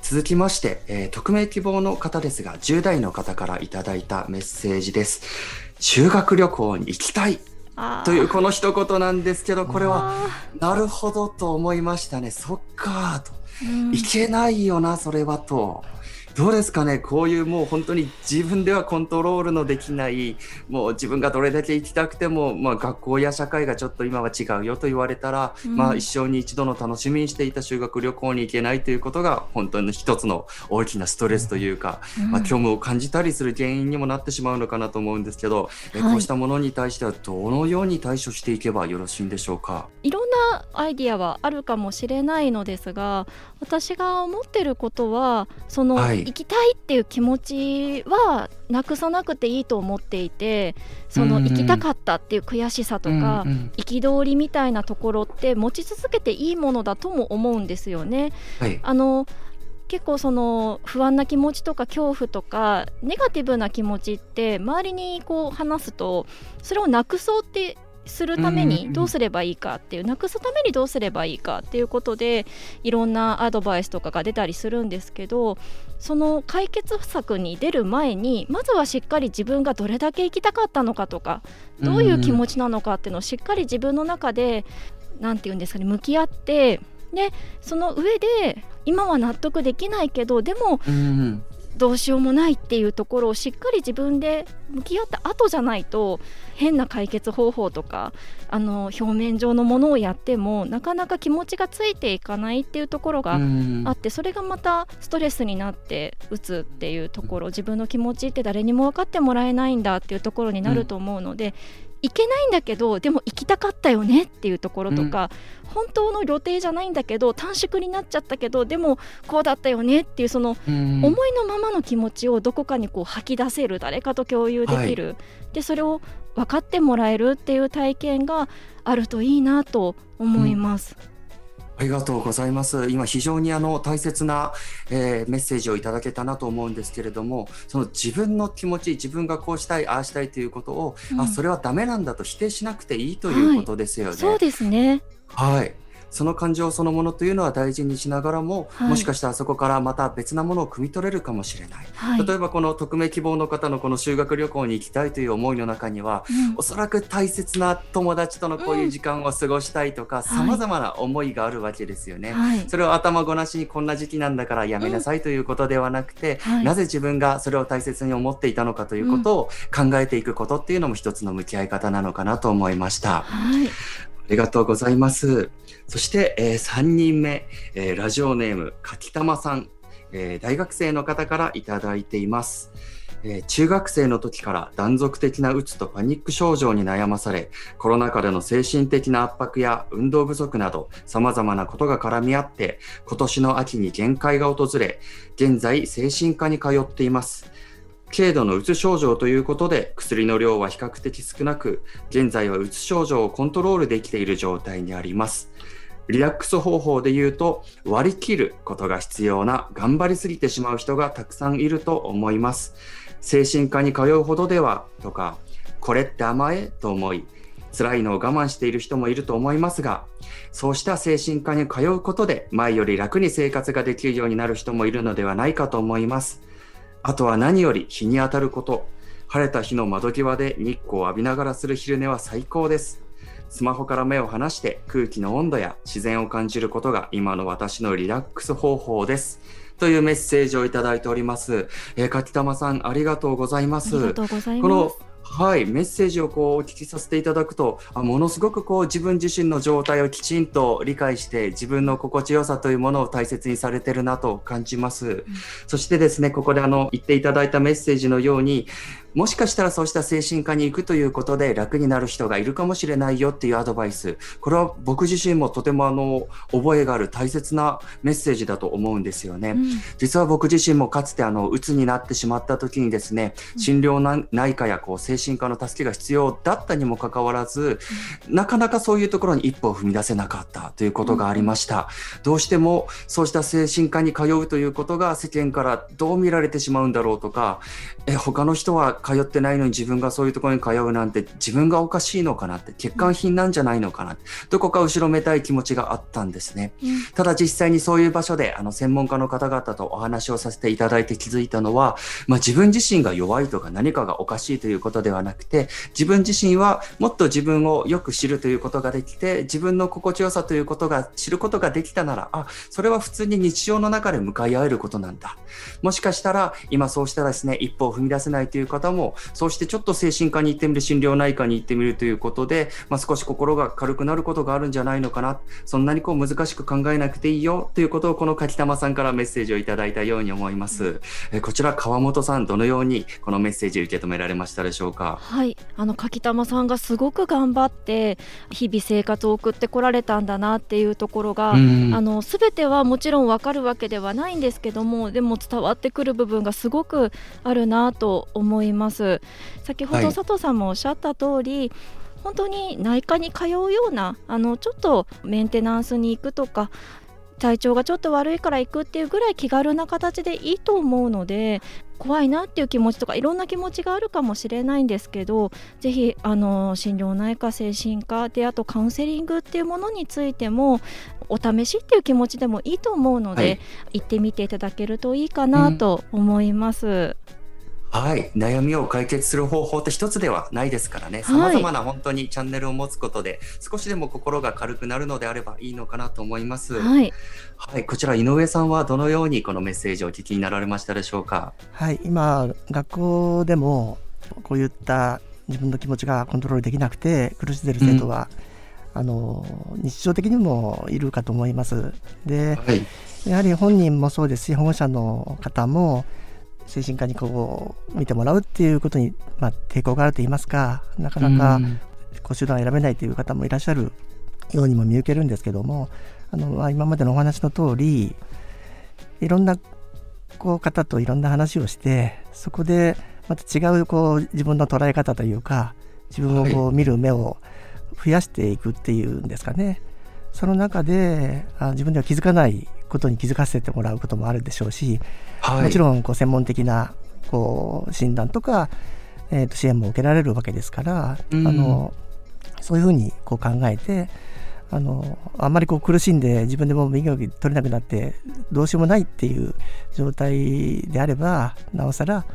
続きまして、えー、匿名希望の方ですが10代の方からいただいたメッセージです。修学旅行に行きたいというこの一言なんですけどこれはなるほどと思いましたね。そっかと、うん、いけないよなそれはとどうですかね、こういうもう本当に自分ではコントロールのできない、もう自分がどれだけ行きたくても、まあ、学校や社会がちょっと今は違うよと言われたら、うん、まあ、一生に一度の楽しみにしていた修学旅行に行けないということが、本当に一つの大きなストレスというか、うん、まあ、虚無を感じたりする原因にもなってしまうのかなと思うんですけど、はい、こうしたものに対してはどのように対処していけばよろしいんでしょうか？いろんなアイディアはあるかもしれないのですが、私が思ってることは、その、はい、行きたいっていう気持ちはなくさなくていいと思っていてその行きたかったっていう悔しさとか憤、りみたいなところって持ち続けていいものだとも思うんですよね。はい、あの結構その不安な気持ちとか恐怖とかネガティブな気持ちって周りにこう話すとそれをなくそうってするためにどうすればいいかっていう、なくすためにどうすればいいかっていうことでいろんなアドバイスとかが出たりするんですけどその解決策に出る前にまずはしっかり自分がどれだけ行きたかったのかとかどういう気持ちなのかっていうのをしっかり自分の中で何て言うんですかね向き合ってでその上で今は納得できないけどでも、どうしようもないっていうところをしっかり自分で向き合った後じゃないと変な解決方法とかあの表面上のものをやってもなかなか気持ちがついていかないっていうところがあってそれがまたストレスになって打つっていうところ自分の気持ちって誰にも分かってもらえないんだっていうところになると思うので、行けないんだけどでも行きたかったよねっていうところとか、うん、本当の予定じゃないんだけど短縮になっちゃったけどでもこうだったよねっていうその思いのままの気持ちをどこかにこう吐き出せる誰かと共有できる、はい、でそれを分かってもらえるっていう体験があるといいなと思います。うんありがとうございます。今非常にあの大切な、えー、メッセージをいただけたなと思うんですけれども、その自分の気持ち、自分がこうしたい、ああしたいということを、うん、あそれはダメなんだと否定しなくていいということですよね。はい、そうですね。はい。その感情そのものというのは大事にしながらも、はい、もしかしたらそこからまた別なものを汲み取れるかもしれない、はい、例えばこの匿名希望の方のこの修学旅行に行きたいという思いの中には、うん、おそらく大切な友達とのこういう時間を過ごしたいとかさまざまな思いがあるわけですよね、はい、それを頭ごなしにこんな時期なんだからやめなさいということではなくて、うん、なぜ自分がそれを大切に思っていたのかということを考えていくことっていうのも一つの向き合い方なのかなと思いました。ありがとうございます。そして、えー、3人目、えー、ラジオネーム、かきたまさん、えー、大学生の方からいただいています。えー、中学生の時から断続的なうつとパニック症状に悩まされ、コロナ禍での精神的な圧迫や運動不足など様々なことが絡み合って、今年の秋に限界が訪れ、現在精神科に通っています。軽度のうつ症状ということで薬の量は比較的少なく、現在はうつ症状をコントロールできている状態にあります。リラックス方法で言うと割り切ることが必要な頑張りすぎてしまう人がたくさんいると思います。精神科に通うほどではとか、これって甘えと思い、辛いのを我慢している人もいると思いますが、そうした精神科に通うことで前より楽に生活ができるようになる人もいるのではないかと思います。あとは何より日に当たること。晴れた日の窓際で日光を浴びながらする昼寝は最高です。スマホから目を離して空気の温度や自然を感じることが今の私のリラックス方法です。というメッセージをいただいております。えー、柿玉さん、ありがとうございます。ありがとうございます。はい、メッセージをこうお聞きさせていただくとあものすごくこう自分自身の状態をきちんと理解して自分の心地よさというものを大切にされてるなと感じます、うん、そしてですねここであの言っていただいたメッセージのようにもしかしたらそうした精神科に行くということで楽になる人がいるかもしれないよっていうアドバイス。これは僕自身もとてもあの覚えがある大切なメッセージだと思うんですよね、うん、実は僕自身もかつてあの鬱になってしまった時にですね心療内科やこう精神科の助けが必要だったにもかかわらず、うん、なかなかそういうところに一歩を踏み出せなかったということがありました、うん、どうしてもそうした精神科に通うということが世間からどう見られてしまうんだろうとかえ他の人は通ってないのに自分がそういうところに通うなんて自分がおかしいのかなって欠陥品なんじゃないのかなどこか後ろめたい気持ちがあったんですね、うん、ただ実際にそういう場所であの専門家の方々とお話をさせていただいて気づいたのは、まあ、自分自身が弱いとか何かがおかしいということではなくて自分自身はもっと自分をよく知るということができて自分の心地よさということが知ることができたならあそれは普通に日常の中で向かい合えることなんだ。もしかしたら今そうしたらですね一歩を踏み出せないという方もそうしてちょっと精神科に行ってみる、心療内科に行ってみるということで、まあ、少し心が軽くなることがあるんじゃないのかな、そんなにこう難しく考えなくていいよということをこの柿玉さんからメッセージをいただいたように思います。えこちら川本さん、どのようにこのメッセージを受け止められましたでしょうか？はい、あの柿玉さんがすごく頑張って日々生活を送ってこられたんだなっていうところが、あの全てはもちろんわかるわけではないんですけども、でも伝わってくる部分がすごくあるなと思います。先ほど佐藤さんもおっしゃった通り、はい、本当に内科に通うようなあのちょっとメンテナンスに行くとか体調がちょっと悪いから行くっていうぐらい気軽な形でいいと思うので怖いなっていう気持ちとかいろんな気持ちがあるかもしれないんですけどぜひあの心療内科精神科であとカウンセリングっていうものについてもお試しっていう気持ちでもいいと思うので、はい、行ってみていただけるといいかなと思います。うんはい、悩みを解決する方法って一つではないですからね、さまざまな本当にチャンネルを持つことで、少しでも心が軽くなるのであればいいのかなと思います。はい、はい、こちら井上さんはどのようにこのメッセージをお聞きになられましたでしょうか？はい、今学校でもこういった自分の気持ちがコントロールできなくて苦しんでる生徒は、うん、あの日常的にもいるかと思います。で、はい、やはり本人もそうですし保護者の方も精神科にこう見てもらうっていうことに、まあ、抵抗があると言いますかなかなかこう手段を選べないという方もいらっしゃるようにも見受けるんですけどもあの、まあ、今までのお話の通りいろんなこう方といろんな話をしてそこでまた違うこう自分の捉え方というか自分をこう見る目を増やしていくっていうんですかね、その中であ自分では気づかないことに気づかせてもらうこともあるでしょうし、はい、もちろんこう専門的なこう診断とか、えー、と支援も受けられるわけですから、うん、あのそういうふうにこう考えてあのあんまりこう苦しんで自分でも身動き取れなくなってどうしようもないっていう状態であればなおさら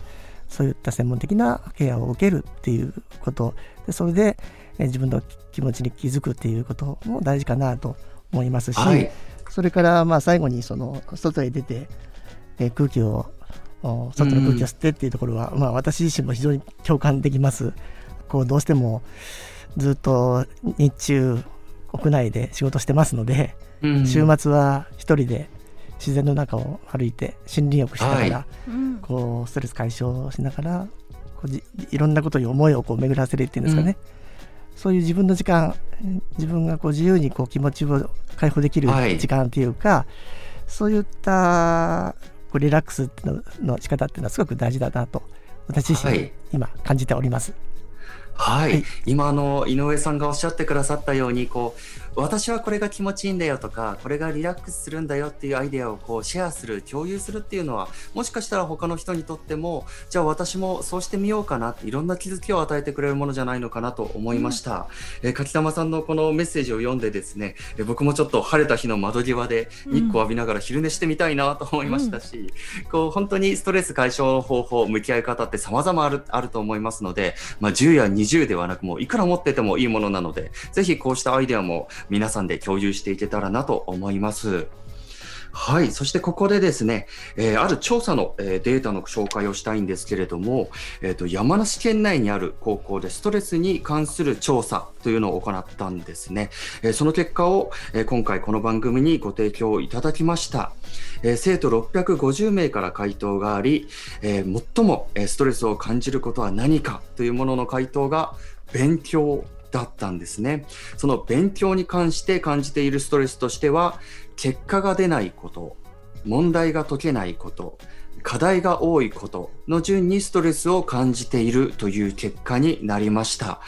そういった専門的なケアを受けるっていうこと。でそれで自分の気持ちに気づくっていうことも大事かなと思いますし、はい、それからまあ最後にその外へ出て、え空気を外の空気を吸ってっていうところは、うん、まあ、私自身も非常に共感できます。こうどうしてもずっと日中屋内で仕事してますので、うん、週末は一人で自然の中を歩いて森林浴しながら、はい、こうストレス解消しながらこうじいろんなことに思いをこう巡らせるっていうんですかね、うん、そういう自分の時間自分がこう自由にこう気持ちを解放できる時間っていうか、はい、そういったこうリラックスの仕方っていうのはすごく大事だなと私自身今感じております。はい、はい、今の井上さんがおっしゃってくださったようにこう私はこれが気持ちいいんだよとかこれがリラックスするんだよっていうアイデアをこうシェアする共有するっていうのはもしかしたら他の人にとってもじゃあ私もそうしてみようかなっていろんな気づきを与えてくれるものじゃないのかなと思いました、うん、え柿玉さんのこのメッセージを読んでですねえ僕もちょっと晴れた日の窓際で日光浴びながら昼寝してみたいなと思いましたし、うん、こう本当にストレス解消の方法向き合い方って様々あるあると思いますので、まあ、10や20 20ではなくもういくら持っててもいいものなのでぜひこうしたアイデアも皆さんで共有していけたらなと思います。はい。そしてここでですね、えー、ある調査の、えー、データの紹介をしたいんですけれども、えーと、山梨県内にある高校でストレスに関する調査というのを行ったんですね。えー、その結果を、えー、今回この番組にご提供いただきました。えー、生徒650名から回答があり、えー、最もストレスを感じることは何かというものの回答が勉強だったんですね。その勉強に関して感じているストレスとしては、結果が出ないこと、問題が解けないこと、課題が多いことの順にストレスを感じているという結果になりました。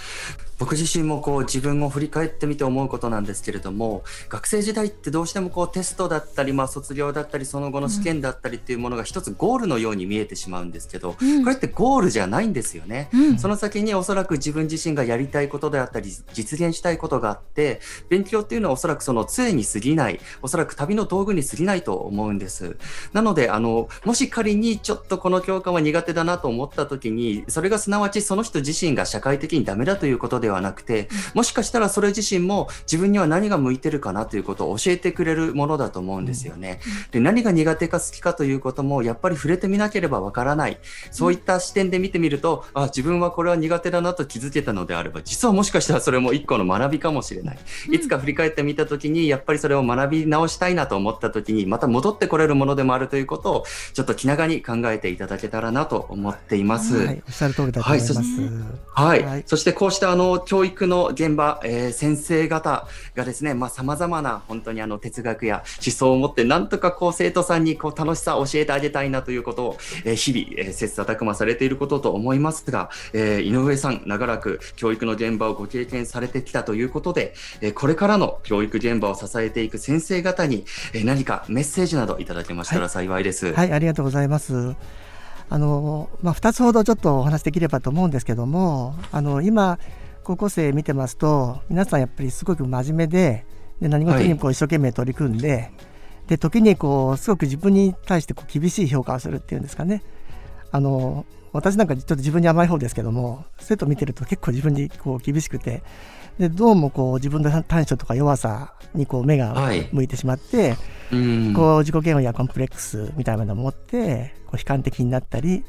僕自身もこう自分を振り返ってみて思うことなんですけれども学生時代ってどうしてもこうテストだったり、まあ、卒業だったりその後の試験だったりっていうものが一つゴールのように見えてしまうんですけど、うん、これってゴールじゃないんですよね、うん、その先におそらく自分自身がやりたいことであったり実現したいことがあって勉強っていうのはおそらくその杖に過ぎないおそらく旅の道具に過ぎないと思うんです。なのであのもし仮にちょっとこの教科は苦手だなと思った時にそれがすなわちその人自身が社会的にダメだということでではなくて、もしかしたらそれ自身も自分には何が向いてるかなということを教えてくれるものだと思うんですよね。で何が苦手か好きかということもやっぱり触れてみなければわからない。そういった視点で見てみると、あ、自分はこれは苦手だなと気づけたのであれば、実はもしかしたらそれも一個の学びかもしれない。いつか振り返ってみたときに、やっぱりそれを学び直したいなと思ったときに、また戻ってこれるものでもあるということを、ちょっと気長に考えていただけたらなと思っています。はい、おっしゃる通りだと思います。はい、はい、そしてこうしたあの教育の現場、えー、先生方がですね、まあ、様々な本当にあの哲学や思想を持って、なんとかこう生徒さんにこう楽しさを教えてあげたいなということを、えー、日々、えー、切磋琢磨されていることと思いますが、えー、井上さん、長らく教育の現場をご経験されてきたということで、えー、これからの教育現場を支えていく先生方に、えー、何かメッセージなどいただけましたら幸いです。はい、はい、ありがとうございます。あのまあ、2つほどちょっとお話できればと思うんですけどもあの今高校生見てますと皆さんやっぱりすごく真面目でで何事にこう一生懸命取り組んで、はい、で時にこうすごく自分に対してこう厳しい評価をするっていうんですかね。あの私なんかちょっと自分に甘い方ですけども生徒見てると結構自分にこう厳しくてでどうもこう自分の短所とか弱さにこう目が向いてしまって、はい、こう自己嫌悪やコンプレックスみたいなものを持ってこう悲観的になったり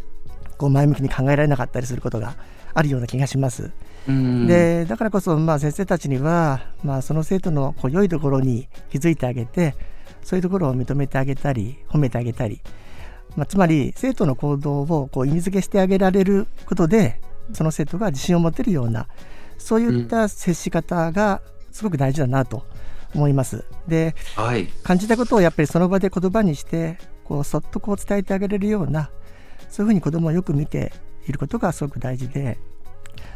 こう前向きに考えられなかったりすることがあるような気がします。でだからこそ、まあ、先生たちには、まあ、その生徒のこう良いところに気づいてあげてそういうところを認めてあげたり褒めてあげたり、まあ、つまり生徒の行動をこう意味付けしてあげられることでその生徒が自信を持てるようなそういった接し方がすごく大事だなと思います。で、はい、感じたことをやっぱりその場で言葉にしてこうそっとこう伝えてあげれるようなそういうふうに子どもをよく見ていることがすごく大事で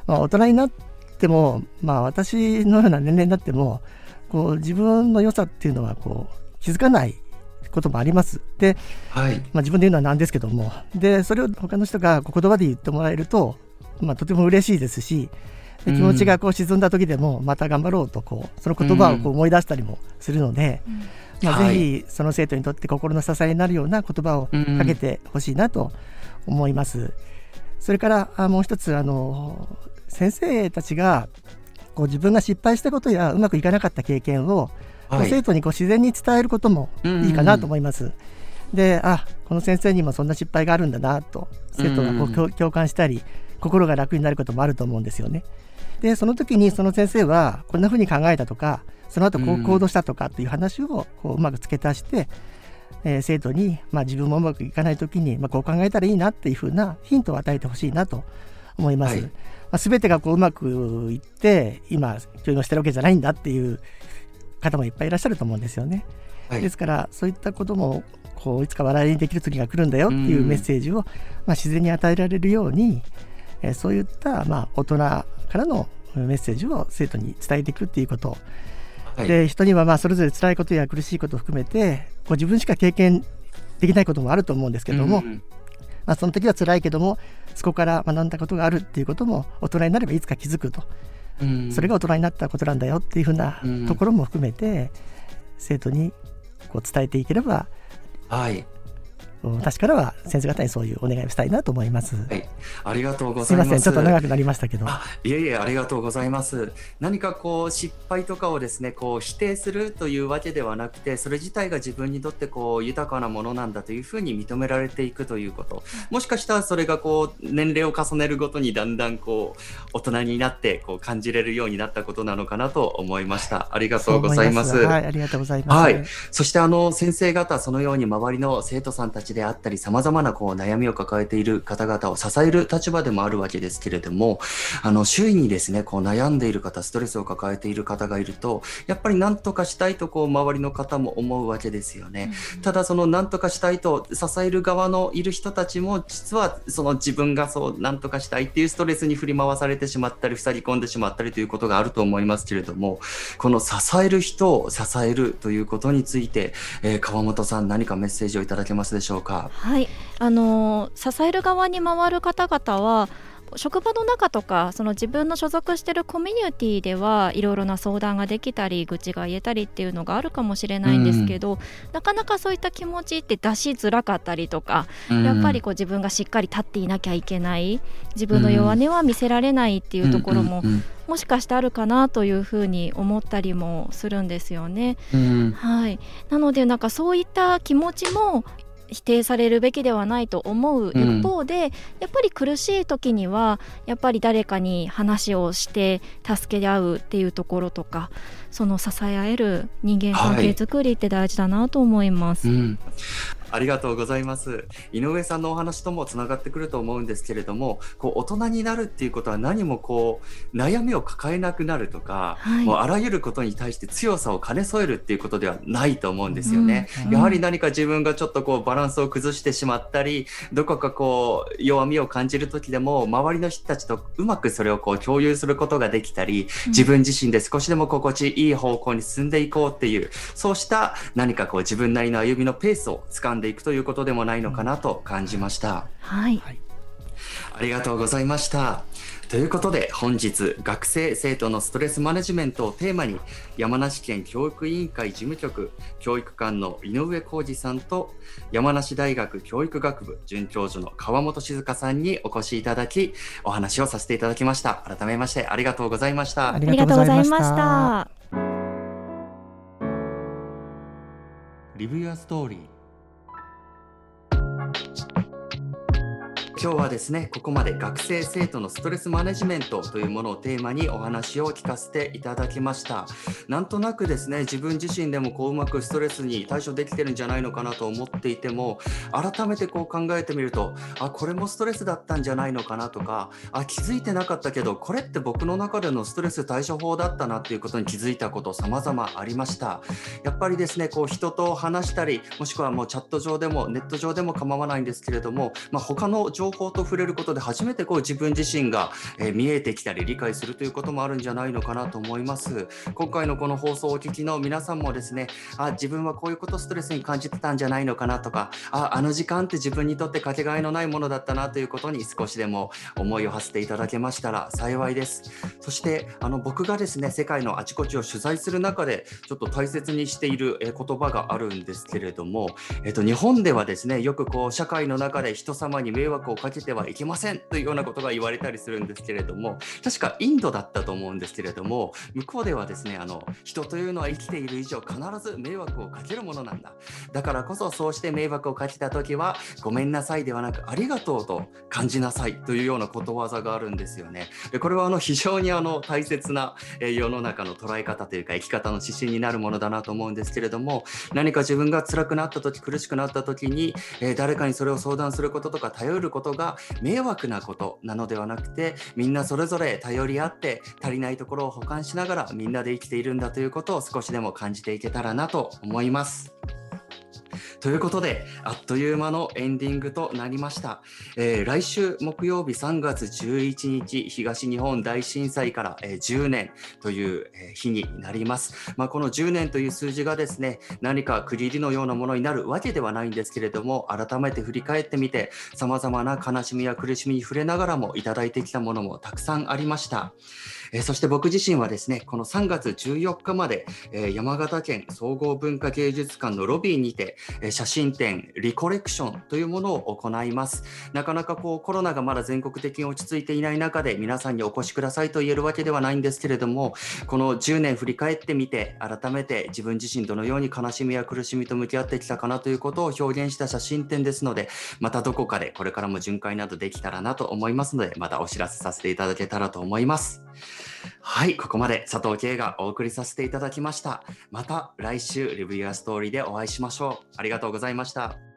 まあ、大人になっても、まあ、私のような年齢になってもこう自分の良さっていうのはこう気づかないこともあります。で、はい。まあ、自分で言うのはなんですけどもでそれを他の人が言葉で言ってもらえると、まあ、とても嬉しいですし気持ちがこう沈んだ時でもまた頑張ろうとこうその言葉をこう思い出したりもするので、うん、まあ、ぜひその生徒にとって心の支えになるような言葉をかけてほしいなと思います。それからあもう一つあの先生たちがこう自分が失敗したことやうまくいかなかった経験を、はい、生徒にこう自然に伝えることもいいかなと思います。であこの先生にもそんな失敗があるんだなと生徒がこう共感したり心が楽になることもあると思うんですよね。でその時にその先生はこんな風に考えたとかその後こう行動したとかっていう話をこううまく付け足してえー、生徒に、まあ、自分もうまくいかない時に、まあ、こう考えたらいいなっていうふうなヒントを与えてほしいなと思います。はい、まあ、全てがこううまくいって今教員をしてるわけじゃないんだっていう方もいっぱいいらっしゃると思うんですよね。はい、ですからそういったこともこういつか笑いにできる時が来るんだよっていうメッセージを、まあ、自然に与えられるように、えー、そういった、まあ、大人からのメッセージを生徒に伝えていくっていうこと、はい、で人にはまあそれぞれ辛いことや苦しいことを含めてこう自分しか経験できないこともあると思うんですけども、うん、まあ、その時は辛いけどもそこから学んだことがあるっていうことも大人になればいつか気づくと、うん、それが大人になったことなんだよっていうふうなところも含めて、生徒にこう伝えていければ、はい、私からは先生方にそういうお願いをしたいなと思います。はい、ありがとうございます。すみません、ちょっと長くなりましたけど。いえいえ、ありがとうございます。何かこう失敗とかをですね、こう否定するというわけではなくて、それ自体が自分にとってこう豊かなものなんだというふうに認められていくということ。もしかしたらそれがこう年齢を重ねるごとにだんだんこう大人になってこう感じれるようになったことなのかなと思いました。ありがとうございます。はい、ありがとうございます。はい、そしてあの先生方そのように周りの生徒さんたちであったり、さまざまなこう悩みを抱えている方々を支える立場でもあるわけですけれども、あの周囲にですね、こう悩んでいる方、ストレスを抱えている方がいると、やっぱり何とかしたいとこう周りの方も思うわけですよね。ただその何とかしたいと支える側のいる人たちも、実はその自分がそう何とかしたいっていうストレスに振り回されてしまったり、塞ぎ込んでしまったりということがあると思いますけれども、この支える人を支えるということについて、えー、川本さん何かメッセージをいただけますでしょうか？はい、あの支える側に回る方々は職場の中とかその自分の所属してるコミュニティではいろいろな相談ができたり愚痴が言えたりっていうのがあるかもしれないんですけど、うん、なかなかそういった気持ちって出しづらかったりとか、うん、やっぱりこう自分がしっかり立っていなきゃいけない自分の弱音は見せられないっていうところも、もしかしてあるかなというふうに思ったりもするんですよね。はい、なのでなんかそういった気持ちも否定されるべきではないと思う一方で、うん、やっぱり苦しい時にはやっぱり誰かに話をして助け合うっていうところとかその支え合える人間関係づくりって大事だなと思います。はいうんありがとうございます。井上さんのお話ともつながってくると思うんですけれども、こう大人になるっていうことは何もこう悩みを抱えなくなるとか、はい、もうあらゆることに対して強さを兼ね添えるっていうことではないと思うんですよね。うん、やはり何か自分がちょっとこうバランスを崩してしまったり、どこかこう弱みを感じる時でも周りの人たちとうまくそれをこう共有することができたり、自分自身で少しでも心地いい方向に進んでいこうっていう、そうした何かこう自分なりの歩みのペースを掴んでいくということでもないのかなと感じました。はい、ありがとうございました。ということで本日学生生徒のストレスマネジメントをテーマに山梨県教育委員会事務局教育官の井上浩二さんと山梨大学教育学部准教授の川本静香さんにお越しいただきお話をさせていただきました。改めましてありがとうございました。ありがとうございました。リブユアストーリー今日はですねここまで学生生徒のストレスマネジメントというものをテーマにお話を聞かせていただきました。なんとなくですね自分自身でもこううまくストレスに対処できてるんじゃないのかなと思っていても改めてこう考えてみるとあこれもストレスだったんじゃないのかなとかあ気づいてなかったけどこれって僕の中でのストレス対処法だったなっていうことに気づいたこと様々ありました。やっぱりですねこう人と話したりもしくはもうチャット上でもネット上でも構わないんですけれども、まあ、他の情報と触れることで初めてこう自分自身が、え見えてきたり理解するということもあるんじゃないのかなと思います。今回のこの放送をお聞きの皆さんもですねあ自分はこういうことストレスに感じてたんじゃないのかなとかああの時間って自分にとってかけがえのないものだったなということに少しでも思いを馳せていただけましたら幸いです。そしてあの僕がですね世界のあちこちを取材する中でちょっと大切にしている言葉があるんですけれども、えっと、日本ではですねよくこう社会の中で人様に迷惑をかけてはいけませんというようなことが言われたりするんですけれども確かインドだったと思うんですけれども向こうではですねあの人というのは生きている以上必ず迷惑をかけるものなんだだからこそそうして迷惑をかけた時はごめんなさいではなくありがとうと感じなさいというようなことわざがあるんですよね。でこれはあの非常にあの大切な世の中の捉え方というか生き方の指針になるものだなと思うんですけれども何か自分が辛くなった時苦しくなった時に、え誰かにそれを相談することとか頼ることが迷惑なことなのではなくてみんなそれぞれ頼り合って足りないところを補完しながらみんなで生きているんだということを少しでも感じていけたらなと思います。ということで、あっという間のエンディングとなりました。えー、来週木曜日3月11日、東日本大震災から、えー、10年という、えー、日になります。まあ、この10年という数字がですね、何か区切りのようなものになるわけではないんですけれども、改めて振り返ってみて、様々な悲しみや苦しみに触れながらもいただいてきたものもたくさんありました。えそして僕自身はですね、この3月14日まで、え山形県総合文化芸術館のロビーにて、え写真展リコレクションというものを行います。なかなかこうコロナがまだ全国的に落ち着いていない中で皆さんにお越しくださいと言えるわけではないんですけれども、この10年振り返ってみて、改めて自分自身どのように悲しみや苦しみと向き合ってきたかなということを表現した写真展ですので、またどこかでこれからも巡回などできたらなと思いますので、またお知らせさせていただけたらと思います。はい、ここまで佐藤圭がお送りさせていただきました。また来週、レビューアストーリーでお会いしましょう。ありがとうございました。